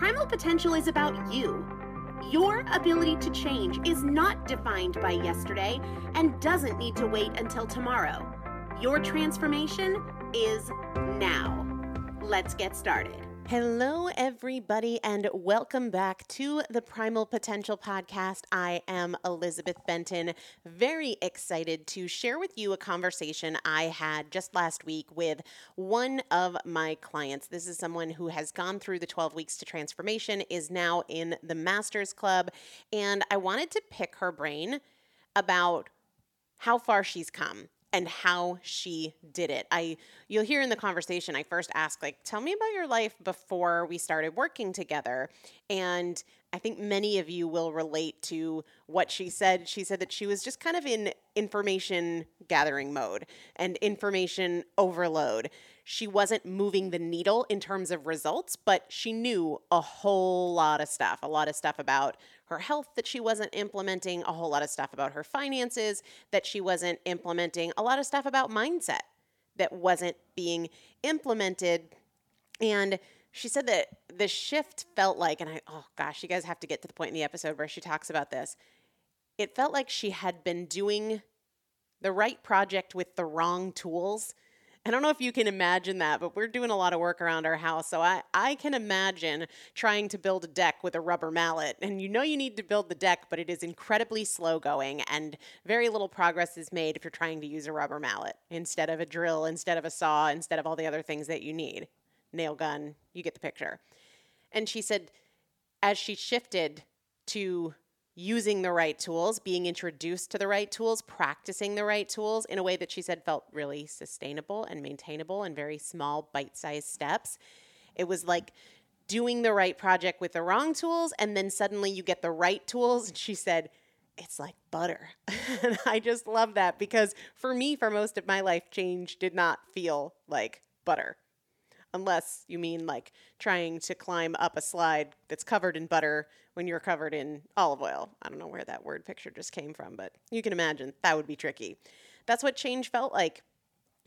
Primal potential is about you. Your ability to change is not defined by yesterday and doesn't need to wait until tomorrow. Your transformation is now. Let's get started. Hello, everybody, and welcome back to the Primal Potential Podcast. I am Elizabeth Benton, very excited to share with you a conversation I had just last week with one of my clients. This is someone who has gone through the 12 weeks to transformation, is now in the Masters Club, and I wanted to pick her brain about how far she's come and how she did it. I you'll hear in the conversation I first ask like tell me about your life before we started working together and I think many of you will relate to what she said. She said that she was just kind of in information gathering mode and information overload. She wasn't moving the needle in terms of results, but she knew a whole lot of stuff, a lot of stuff about her health that she wasn't implementing, a whole lot of stuff about her finances that she wasn't implementing, a lot of stuff about mindset that wasn't being implemented. And she said that the shift felt like, and I, oh gosh, you guys have to get to the point in the episode where she talks about this. It felt like she had been doing the right project with the wrong tools. I don't know if you can imagine that, but we're doing a lot of work around our house. So I, I can imagine trying to build a deck with a rubber mallet. And you know you need to build the deck, but it is incredibly slow going and very little progress is made if you're trying to use a rubber mallet instead of a drill, instead of a saw, instead of all the other things that you need nail gun, you get the picture. And she said, as she shifted to using the right tools, being introduced to the right tools, practicing the right tools in a way that she said felt really sustainable and maintainable and very small, bite sized steps. It was like doing the right project with the wrong tools, and then suddenly you get the right tools. And she said, it's like butter. and I just love that because for me, for most of my life, change did not feel like butter unless you mean like trying to climb up a slide that's covered in butter when you're covered in olive oil. I don't know where that word picture just came from, but you can imagine that would be tricky. That's what change felt like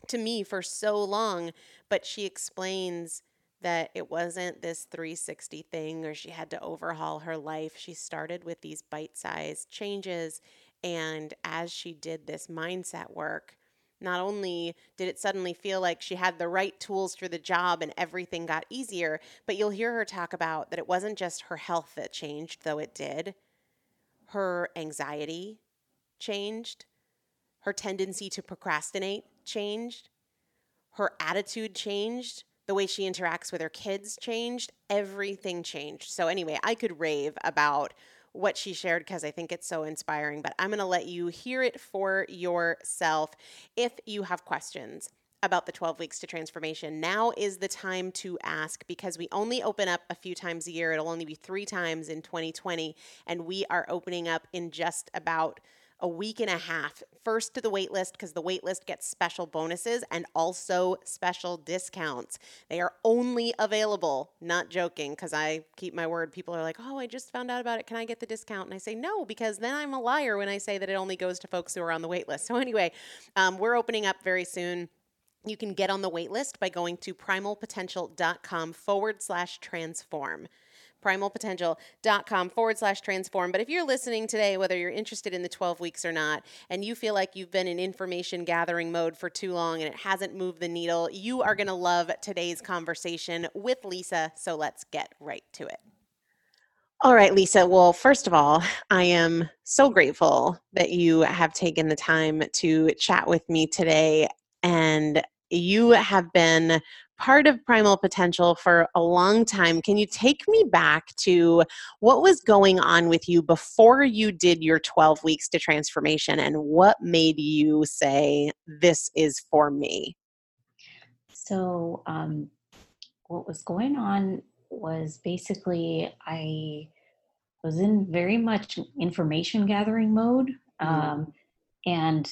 to me for so long, but she explains that it wasn't this 360 thing or she had to overhaul her life. She started with these bite sized changes. And as she did this mindset work, not only did it suddenly feel like she had the right tools for the job and everything got easier, but you'll hear her talk about that it wasn't just her health that changed, though it did. Her anxiety changed, her tendency to procrastinate changed, her attitude changed, the way she interacts with her kids changed, everything changed. So, anyway, I could rave about what she shared because I think it's so inspiring. But I'm going to let you hear it for yourself. If you have questions, about the 12 weeks to transformation. Now is the time to ask because we only open up a few times a year. It'll only be three times in 2020, and we are opening up in just about a week and a half. First to the waitlist because the waitlist gets special bonuses and also special discounts. They are only available, not joking, because I keep my word. People are like, oh, I just found out about it. Can I get the discount? And I say, no, because then I'm a liar when I say that it only goes to folks who are on the waitlist. So, anyway, um, we're opening up very soon. You can get on the waitlist by going to primalpotential.com forward slash transform primalpotential.com forward slash transform. But if you're listening today, whether you're interested in the 12 weeks or not, and you feel like you've been in information gathering mode for too long and it hasn't moved the needle, you are going to love today's conversation with Lisa. So let's get right to it. All right, Lisa. Well, first of all, I am so grateful that you have taken the time to chat with me today. And you have been part of Primal Potential for a long time. Can you take me back to what was going on with you before you did your 12 weeks to transformation and what made you say, This is for me? So, um, what was going on was basically I was in very much information gathering mode. Mm-hmm. Um, and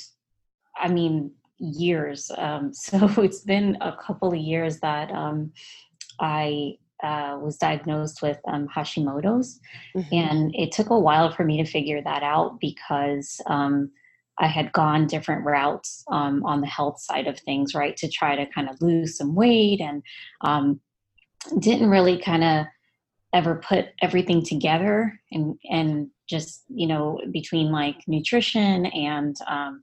I mean, years. Um, so it's been a couple of years that um, I uh, was diagnosed with um, Hashimoto's, mm-hmm. and it took a while for me to figure that out because um, I had gone different routes um, on the health side of things, right, to try to kind of lose some weight, and um, didn't really kind of ever put everything together and and just you know between like nutrition and um,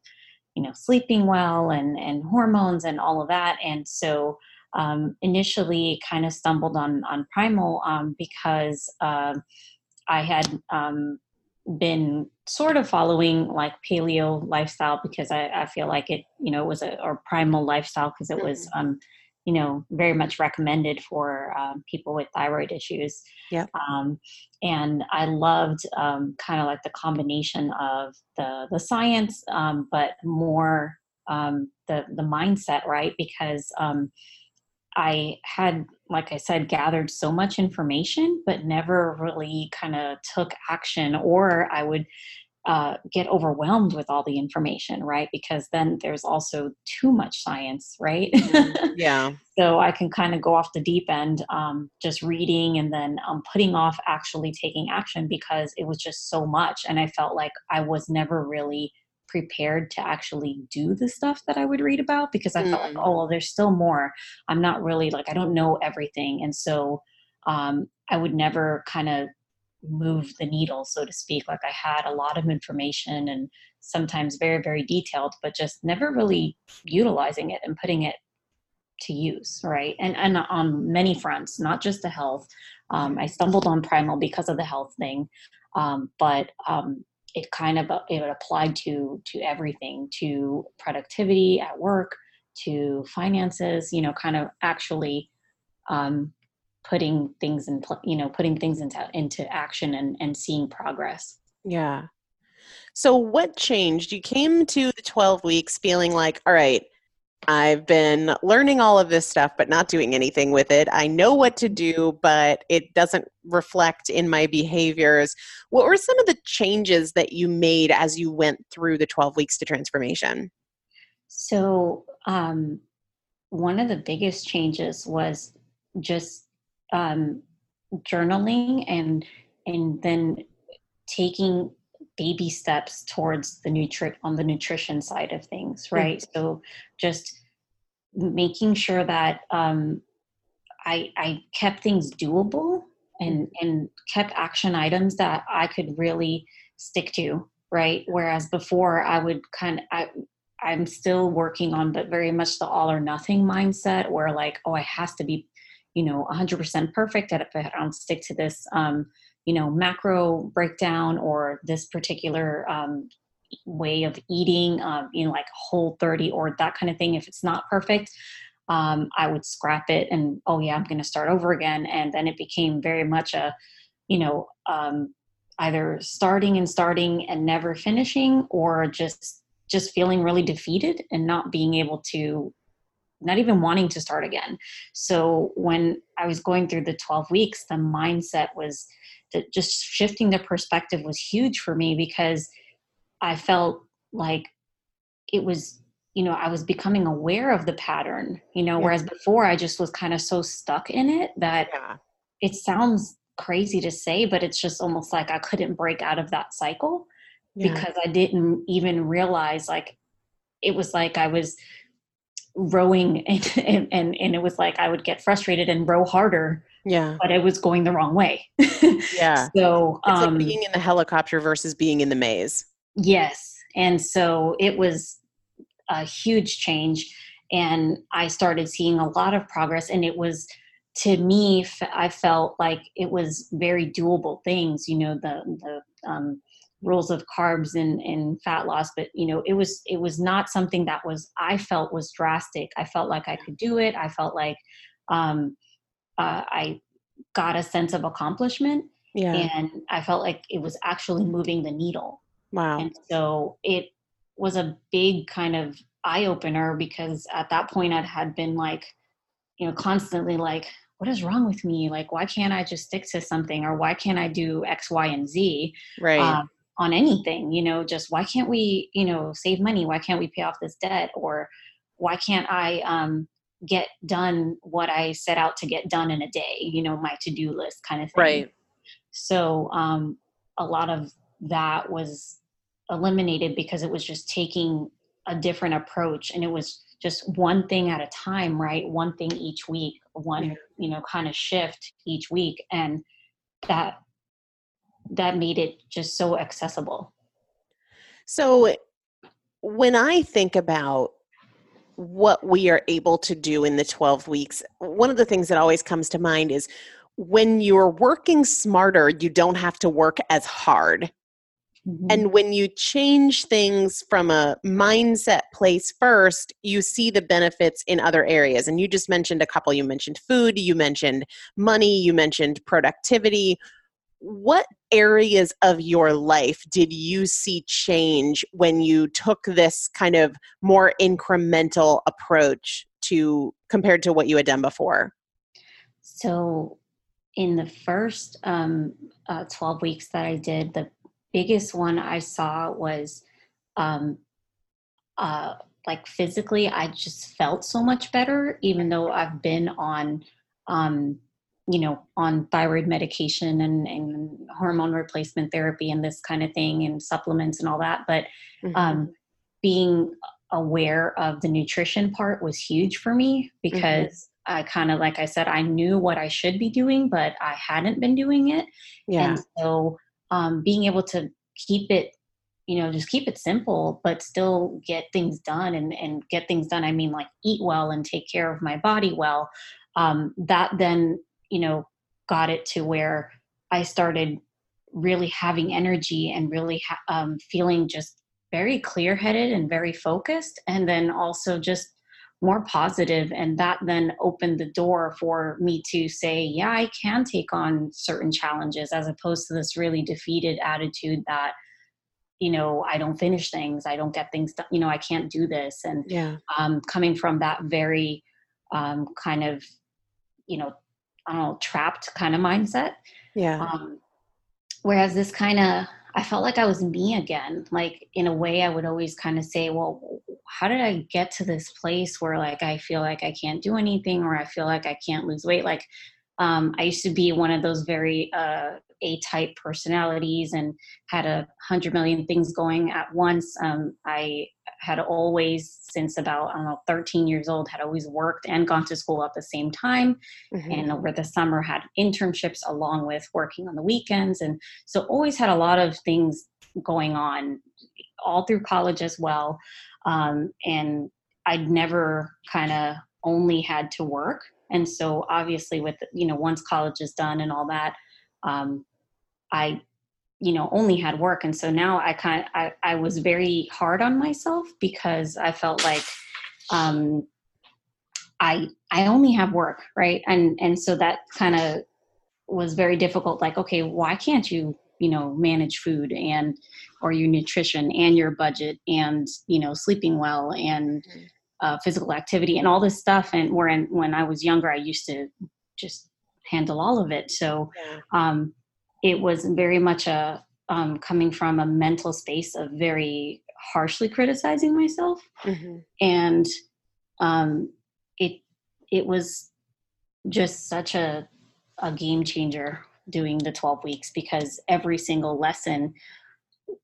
you know sleeping well and and hormones and all of that and so um, initially kind of stumbled on on primal um, because uh, I had um, been sort of following like paleo lifestyle because I, I feel like it you know was a or primal lifestyle because it was mm-hmm. um, you know very much recommended for um, people with thyroid issues. Yeah um, and i loved um, kind of like the combination of the the science um, but more um, the the mindset right? Because um, i had like i said gathered so much information but never really kind of took action or i would uh, get overwhelmed with all the information, right? Because then there's also too much science, right? Mm, yeah. so I can kind of go off the deep end, um, just reading and then um, putting off actually taking action because it was just so much. And I felt like I was never really prepared to actually do the stuff that I would read about because I mm. felt like, mm. oh, well, there's still more. I'm not really like, I don't know everything. And so um, I would never kind of move the needle, so to speak. Like I had a lot of information and sometimes very, very detailed, but just never really utilizing it and putting it to use, right? And and on many fronts, not just the health. Um, I stumbled on Primal because of the health thing, um, but um, it kind of it applied to to everything, to productivity at work, to finances. You know, kind of actually um, putting things in you know putting things into into action and and seeing progress. Yeah. So what changed? You came to the 12 weeks feeling like all right i've been learning all of this stuff but not doing anything with it. I know what to do but it doesn't reflect in my behaviors. What were some of the changes that you made as you went through the 12 weeks to transformation? So um, one of the biggest changes was just um, journaling and and then taking baby steps towards the nutri on the nutrition side of things right mm-hmm. so just making sure that um, I, I kept things doable and mm-hmm. and kept action items that I could really stick to right whereas before I would kind of I, I'm still working on but very much the all or nothing mindset where like oh it has to be you know 100% perfect if i don't stick to this um, you know macro breakdown or this particular um, way of eating um, you know like whole 30 or that kind of thing. If it's not perfect um, i would scrap it and oh yeah i'm going to start over again. And then it became very much a you know um, either starting and starting and never finishing or just just feeling really defeated and not being able to not even wanting to start again. So when I was going through the 12 weeks, the mindset was that just shifting the perspective was huge for me because I felt like it was, you know, I was becoming aware of the pattern, you know, yeah. whereas before I just was kind of so stuck in it that yeah. it sounds crazy to say, but it's just almost like I couldn't break out of that cycle yeah. because I didn't even realize like it was like I was rowing and, and and it was like I would get frustrated and row harder. Yeah. But it was going the wrong way. yeah. So it's um, like being in the helicopter versus being in the maze. Yes. And so it was a huge change and I started seeing a lot of progress and it was to me I felt like it was very doable things, you know, the the um rules of carbs and, and fat loss but you know it was it was not something that was i felt was drastic. I felt like i could do it. I felt like um, uh, i got a sense of accomplishment yeah. and i felt like it was actually moving the needle. Wow. And so it was a big kind of eye opener because at that point i had been like you know constantly like what is wrong with me? Like why can't i just stick to something? Or why can't i do x y and z? Right. Um, on anything you know just why can't we you know save money? Why can't we pay off this debt? Or why can't i um, get done what i set out to get done in a day you know my to-do list kind of thing. Right. So um, a lot of that was eliminated because it was just taking a different approach and it was just one thing at a time right? One thing each week one you know kind of shift each week and that that made it just so accessible. So when I think about what we are able to do in the 12 weeks, one of the things that always comes to mind is when you're working smarter, you don't have to work as hard. Mm-hmm. And when you change things from a mindset place first, you see the benefits in other areas. And you just mentioned a couple. You mentioned food, you mentioned money, you mentioned productivity. What areas of your life did you see change when you took this kind of more incremental approach to compared to what you had done before? So, in the first um, uh, 12 weeks that I did, the biggest one I saw was um, uh, like physically, I just felt so much better, even though I've been on, um, you know, on thyroid medication and, and, hormone replacement therapy and this kind of thing and supplements and all that. But mm-hmm. um, being aware of the nutrition part was huge for me because mm-hmm. I kind of, like I said, I knew what I should be doing, but I hadn't been doing it. Yeah. And so um, being able to keep it you know just keep it simple but still get things done and and get things done i mean like eat well and take care of my body well um, that then you know got it to where i started really having energy and really ha- um, feeling just very clear headed and very focused and then also just more positive and that then opened the door for me to say yeah i can take on certain challenges as opposed to this really defeated attitude that you know i don't finish things. I don't get things done. You know i can't do this. And yeah. um, coming from that very um, kind of you know know trapped kind of mindset yeah um, whereas this kind of I felt like I was me again. Like in a way, I would always kind of say, well, how did I get to this place where like I feel like I can't do anything or I feel like I can't lose weight? Like um, I used to be one of those very uh, A-type personalities and had a hundred million things going at once. Um, I had always, since about I don't know, 13 years old, had always worked and gone to school at the same time, mm-hmm. and over the summer had internships along with working on the weekends, and so always had a lot of things going on all through college as well. Um, and I'd never kind of only had to work and so obviously with you know once college is done and all that um, i you know only had work and so now i kind of I, I was very hard on myself because i felt like um, i i only have work right and and so that kind of was very difficult like okay why can't you you know manage food and or your nutrition and your budget and you know sleeping well and mm-hmm uh, physical activity and all this stuff. And when when I was younger, I used to just handle all of it. So um, it was very much a um, coming from a mental space of very harshly criticizing myself, mm-hmm. and um, it it was just such a a game changer doing the 12 weeks because every single lesson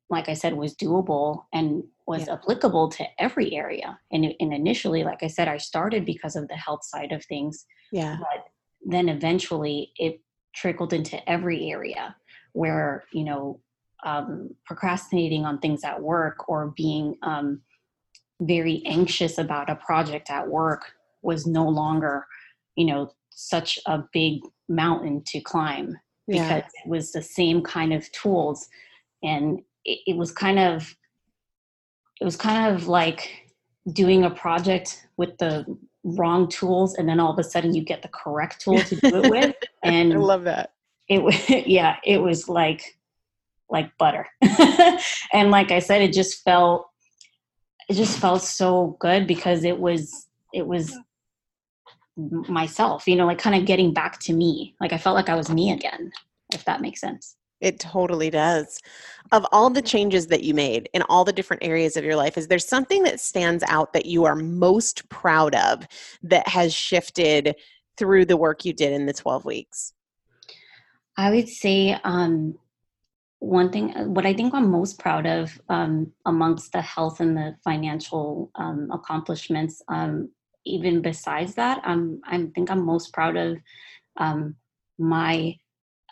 like I said, was doable and was yeah. applicable to every area. And, and initially, like I said, I started because of the health side of things. Yeah. But then eventually it trickled into every area where, you know, um, procrastinating on things at work or being um, very anxious about a project at work was no longer, you know, such a big mountain to climb yeah. because it was the same kind of tools and it, it was kind of it was kind of like doing a project with the wrong tools and then all of a sudden you get the correct tool to do it with and i love that. it was yeah it was like like butter. And like i said it just felt it just felt so good because it was it was myself you know like kind of getting back to me. Like i felt like i was me again if that makes sense it totally does. Of all the changes that you made in all the different areas of your life, is there something that stands out that you are most proud of that has shifted through the work you did in the 12 weeks? I would say um, one thing, uh, what I think I'm most proud of um, amongst the health and the financial um, accomplishments, um, even besides that, I'm, I think I'm most proud of um, my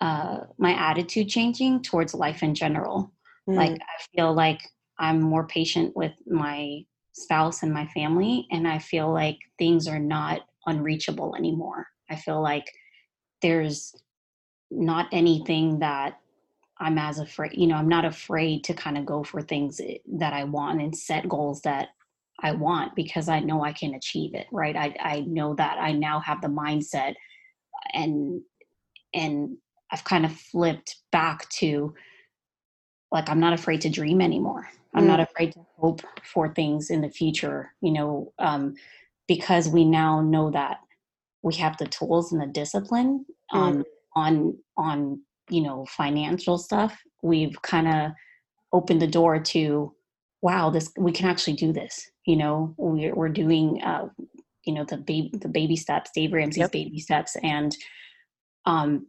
uh, my attitude changing towards life in general. Mm. Like I feel like I'm more patient with my spouse and my family and i feel like things are not unreachable anymore i feel like there's not anything that i'm as afraid you know i'm not afraid to kind of go for things that i want and set goals that i want because i know i can achieve it right i, I know that i now have the mindset and and i've kind of flipped back to like i'm not afraid to dream anymore i'm mm. not afraid to hope for things in the future you know um, because we now know that we have the tools and the discipline um, mm. on on you know financial stuff we've kind of opened the door to wow this we can actually do this you know we're, we're doing uh, you know the baby the baby steps dave ramsey's yep. baby steps and um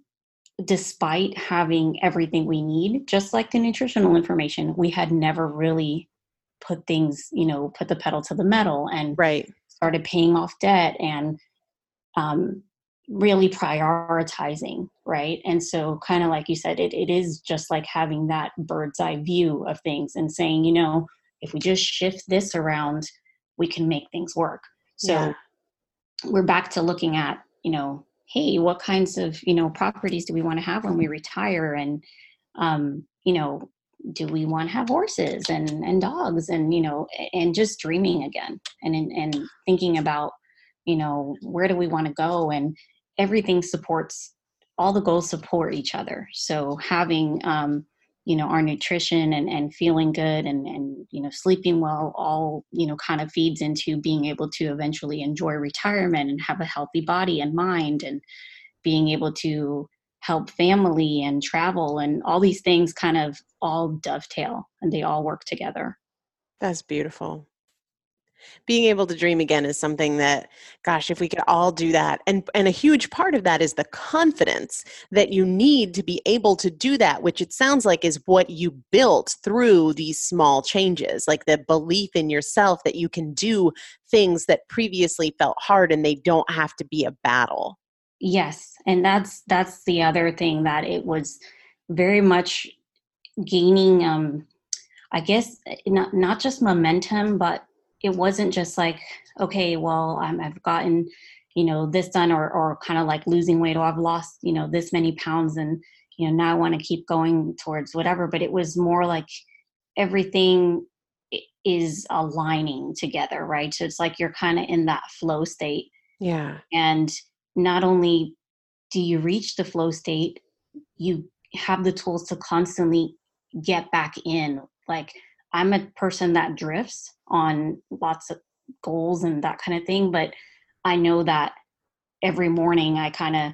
despite having everything we need, just like the nutritional information, we had never really put things, you know, put the pedal to the metal and right. started paying off debt and um, really prioritizing, right? And so, kind of like you said, it, it is just like having that bird's eye view of things and saying, you know, if we just shift this around, we can make things work. So, yeah. we're back to looking at, you know, hey what kinds of you know properties do we want to have when we retire? And um, you know do we want to have horses and and dogs and you know and just dreaming again and and thinking about you know where do we want to go? And everything supports all the goals support each other. So having um, you know our nutrition and, and feeling good and and you know sleeping well all you know kind of feeds into being able to eventually enjoy retirement and have a healthy body and mind and being able to help family and travel and all these things kind of all dovetail and they all work together. That's beautiful being able to dream again is something that gosh if we could all do that and and a huge part of that is the confidence that you need to be able to do that which it sounds like is what you built through these small changes like the belief in yourself that you can do things that previously felt hard and they don't have to be a battle. Yes and that's that's the other thing that it was very much gaining um i guess not not just momentum but it wasn't just like okay well i have gotten you know this done or or kind of like losing weight or i've lost you know this many pounds and you know now i want to keep going towards whatever. But it was more like everything is aligning together right? So it's like you're kind of in that flow state. Yeah. And not only do you reach the flow state you have the tools to constantly get back in. Like I'm a person that drifts on lots of goals and that kind of thing, but I know that every morning I kind of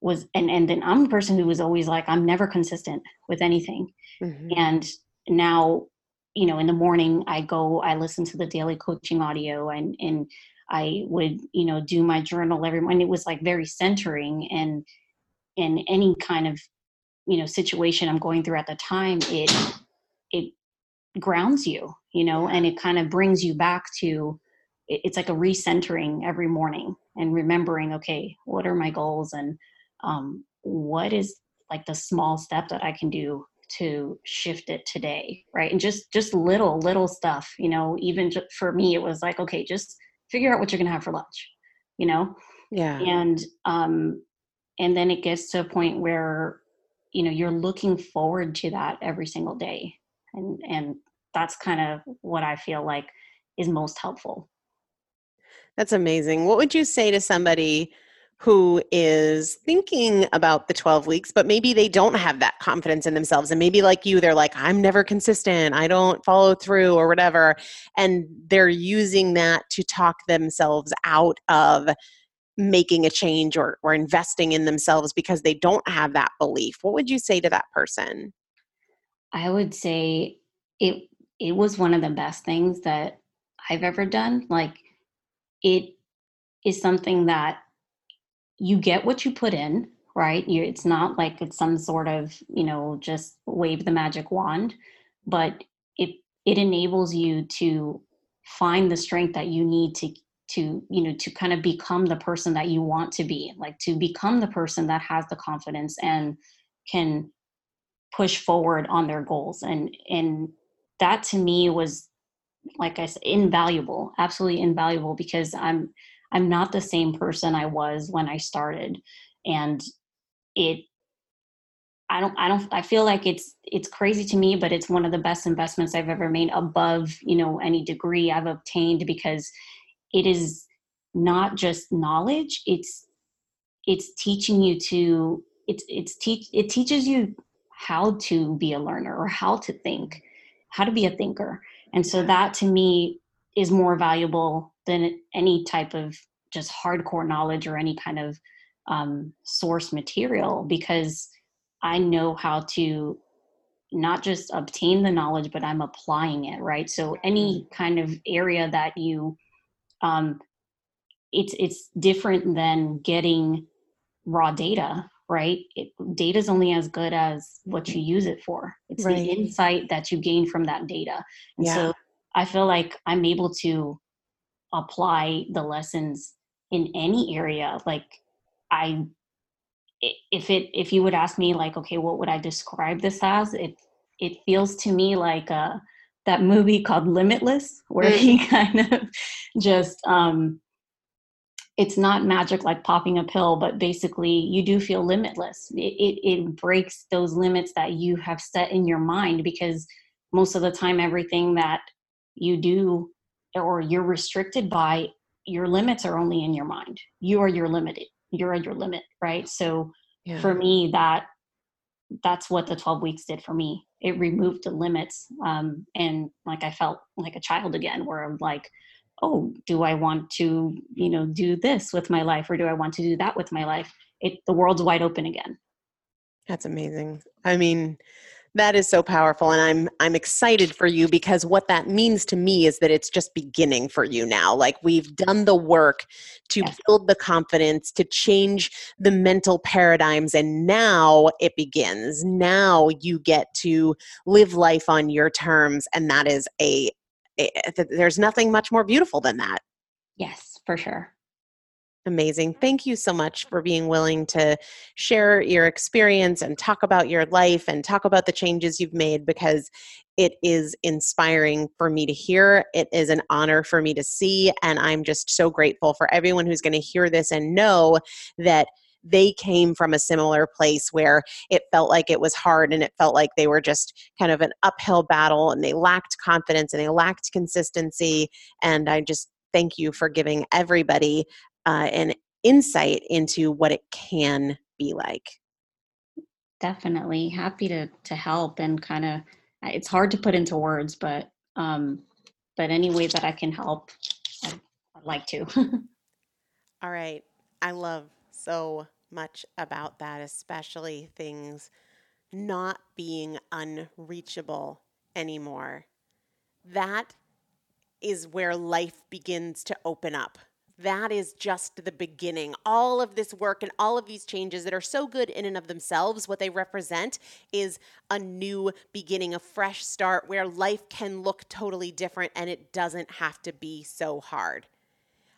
was and and then I'm a person who was always like I'm never consistent with anything. Mm-hmm. And now, you know, in the morning I go I listen to the daily coaching audio and and I would, you know, do my journal every morning. It was like very centering and in any kind of, you know, situation I'm going through at the time, it it grounds you you know and it kind of brings you back to it's like a recentering every morning and remembering okay what are my goals and um, what is like the small step that i can do to shift it today right? And just just little little stuff you know even for me it was like okay just figure out what you're gonna have for lunch you know? Yeah. And um and then it gets to a point where you know you're looking forward to that every single day and and that's kind of what i feel like is most helpful that's amazing what would you say to somebody who is thinking about the 12 weeks, but maybe they don't have that confidence in themselves. And maybe, like you, they're like, I'm never consistent, I don't follow through, or whatever. And they're using that to talk themselves out of making a change or, or investing in themselves because they don't have that belief. What would you say to that person? I would say it it was one of the best things that I've ever done. Like it is something that you get what you put in, right? You, it's not like it's some sort of, you know, just wave the magic wand, but it it enables you to find the strength that you need to to you know to kind of become the person that you want to be like to become the person that has the confidence and can push forward on their goals and and that to me was like I said, invaluable, absolutely invaluable because I'm I'm not the same person I was when I started, and it. I don't. I don't. I feel like it's it's crazy to me, but it's one of the best investments I've ever made above you know any degree I've obtained because it is not just knowledge. It's it's teaching you to it's it's teach it teaches you how to be a learner or how to think, how to be a thinker and so that to me is more valuable than any type of just hardcore knowledge or any kind of um, source material because I know how to not just obtain the knowledge, but I'm applying it, right? So any mm-hmm. kind of area that you, um, it's it's different than getting raw data, right? Data is only as good as what you use it for. It's right. the insight that you gain from that data. And yeah. so I feel like I'm able to apply the lessons in any area. Like I if it if you would ask me like okay what would i describe this as it it feels to me like uh that movie called limitless where mm. he kind of just um it's not magic like popping a pill, but basically you do feel limitless. It, it, it, breaks those limits that you have set in your mind because most of the time, everything that you do or you're restricted by, your limits are only in your mind. You are your limited. You're at your limit, right? So yeah. for me, that that's what the 12 weeks did for me. It removed the limits, um, and like I felt like a child again, where I'm like, oh do i want to you know do this with my life or do i want to do that with my life? It the world's wide open again. That's amazing. I mean that is so powerful and i'm i'm excited for you because what that means to me is that it's just beginning for you now. Like we've done the work to yes. build the confidence to change the mental paradigms and now it begins. Now you get to live life on your terms and that is a Eh, eh, there's nothing much more beautiful than that. Yes, for sure. Amazing. Thank you so much for being willing to share your experience and talk about your life and talk about the changes you've made because it is inspiring for me to hear. It is an honor for me to see. And I'm just so grateful for everyone who's going to hear this and know that they came from a similar place where it felt like it was hard and it felt like they were just kind of an uphill battle and they lacked confidence and they lacked consistency. And I just thank you for giving everybody uh, an insight into what it can be like. Definitely happy to to help and kind of it's hard to put into words, but um, but any way that I can help, I'd, I'd like to. All right, I love so much about that, especially things not being unreachable anymore. That is where life begins to open up. That is just the beginning. All of this work and all of these changes that are so good in and of themselves, what they represent is a new beginning, a fresh start where life can look totally different and it doesn't have to be so hard.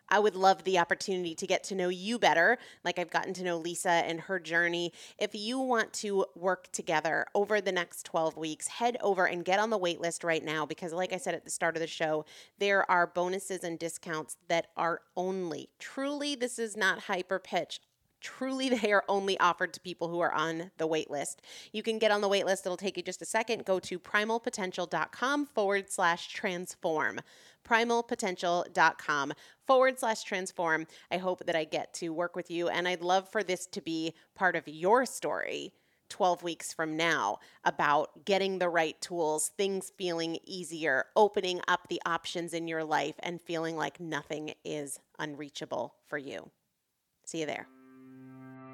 I would love the opportunity to get to know you better, like I've gotten to know Lisa and her journey. If you want to work together over the next 12 weeks, head over and get on the wait list right now because, like I said at the start of the show, there are bonuses and discounts that are only, truly, this is not hyper pitch, truly they are only offered to people who are on the wait list. You can get on the wait list. It'll take you just a second. Go to primalpotential.com forward slash transform primalpotential.com forward slash transform. I hope that I get to work with you, and I'd love for this to be part of your story. 12 weeks from now about getting the right tools, things feeling easier, opening up the options in your life, and feeling like nothing is unreachable for you. See you there.